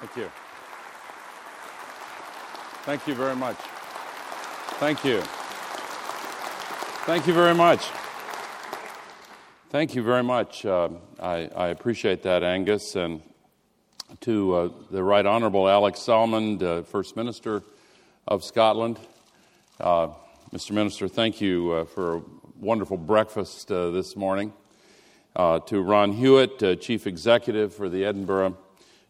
Thank you. Thank you very much. Thank you. Thank you very much. Thank you very much. Uh, I, I, appreciate that, Angus. And to uh, the Right Honorable Alex Salmond, uh, First Minister of Scotland. Uh, Mr. Minister, thank you uh, for a wonderful breakfast uh, this morning. to Ron Hewitt, Chief Executive for the Edinburgh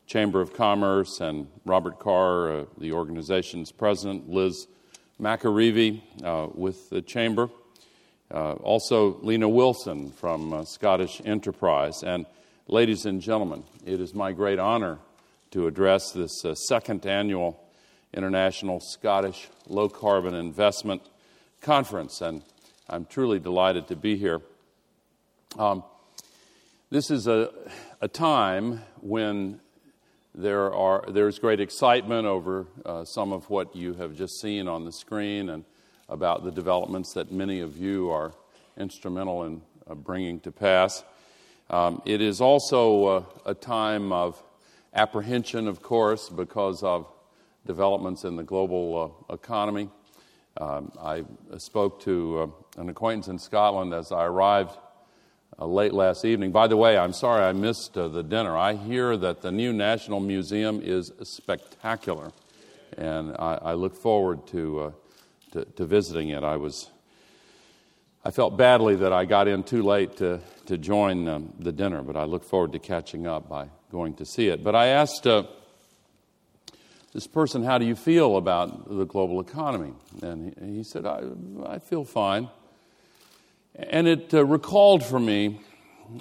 Chamber of Commerce, and Robert Carr, the organization's president, Liz McAreavey with the Chamber. Uh, also, Lena Wilson from uh, Scottish Enterprise. And ladies and gentlemen, it is my great honor to address this uh, second annual International Scottish Low Carbon Investment Conference. And I'm truly delighted to be here. Um, this is a, a time when there are, there's great excitement over uh, some of what you have just seen on the screen and about the developments that many of you are instrumental in uh, bringing to pass. Um, it is also uh, a time of apprehension, of course, because of developments in the global uh, economy. Um, I spoke to uh, an acquaintance in Scotland as I arrived uh, late last evening. By the way, I'm sorry I missed uh, the dinner. I hear that the new National Museum is spectacular, and I, I look forward to to, to visiting it. I was I felt badly that I got in too late to, to join um, the dinner, but I look forward to catching up by going to see it. But I asked uh, this person, How do you feel about the global economy? And he, he said, I, I, feel fine. And it uh, recalled for me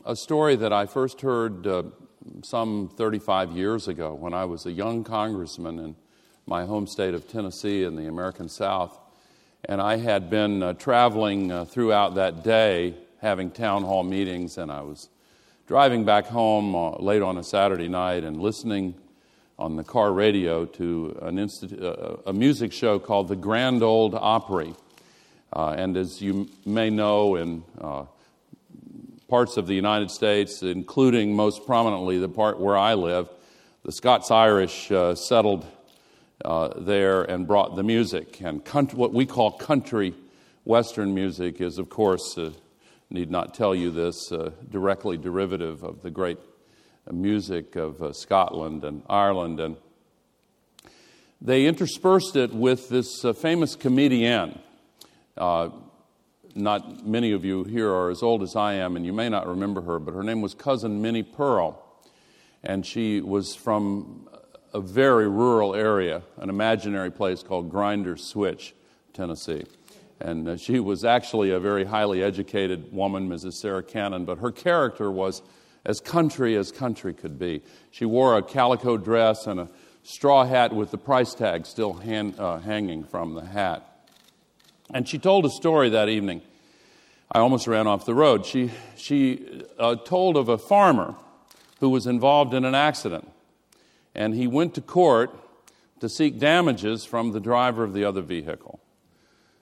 a story that I first heard uh, some 35 years ago when I was a young congressman in my home state of Tennessee in the American South. And I had been uh, traveling uh, throughout that day, having town hall meetings, and I was driving back home uh, late on a Saturday night and listening on the car radio to an uh, a music show called the Grand Ole Opry. Uh, and as you may know, in uh, parts of the United States, including most prominently the part where I live, the Scots Irish settled uh, there and brought the music. And country, what we call country Western music is, of course, uh, need not tell you this, uh, directly derivative of the great music of uh, Scotland and Ireland. And they interspersed it with this uh, famous comedienne. Uh, not many of you here are as old as I am, and you may not remember her, but her name was Cousin Minnie Pearl. And she was from a very rural area, an imaginary place called Grinder Switch, Tennessee. And uh, she was actually a very highly educated woman, Mrs. Sarah Cannon, but her character was as country as country could be. She wore a calico dress and a straw hat with the price tag still hand, uh, hanging from the hat. And she told a story that evening. I almost ran off the road. She, she uh, told of a farmer who was involved in an accident and he went to court to seek damages from the driver of the other vehicle.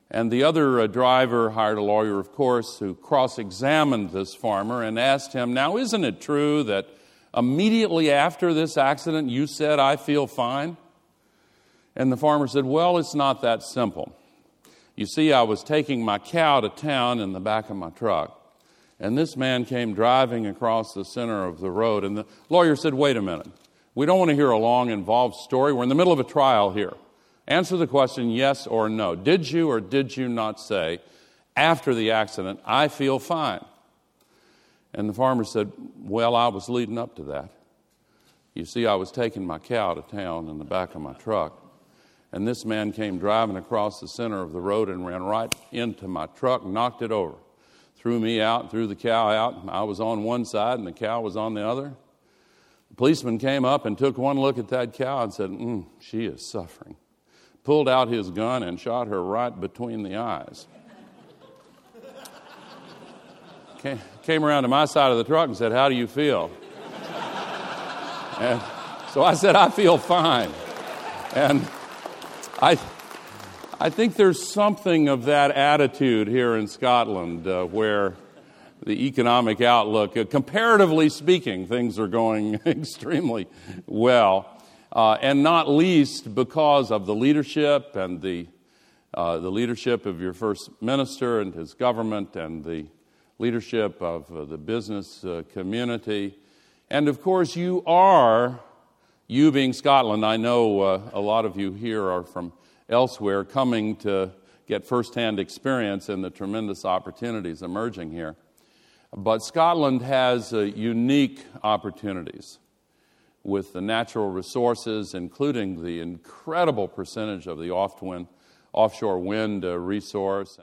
And the other uh, driver hired a lawyer, of course, who cross examined this farmer and asked him, Now, isn't it true that immediately after this accident you said, I feel fine? And the farmer said, Well, it's not that simple. You see, I was taking my cow to town in the back of my truck, and this man came driving across the center of the road. And the lawyer said, Wait a minute. We don't want to hear a long, involved story. We're in the middle of a trial here. Answer the question yes or no. Did you or did you not say, after the accident, I feel fine? And the farmer said, Well, I was leading up to that. You see, I was taking my cow to town in the back of my truck. And this man came driving across the center of the road and ran right into my truck, knocked it over, threw me out, threw the cow out. I was on one side and the cow was on the other. The policeman came up and took one look at that cow and said, mm, She is suffering. Pulled out his gun and shot her right between the eyes. Came around to my side of the truck and said, How do you feel? and so I said, I feel fine. And I, I think there's something of that attitude here in Scotland uh, where the economic outlook. Uh, comparatively speaking, things are going extremely well. uh, and not least because of the leadership and the, uh, the leadership of your first minister and his government and the leadership of uh, the business uh, community. And of course, you are, you being Scotland, I know uh, a lot of you here are from elsewhere coming to get firsthand experience in the tremendous opportunities emerging here. But Scotland has uh, unique opportunities with the natural resources, including the incredible percentage of the offshore wind uh, resource.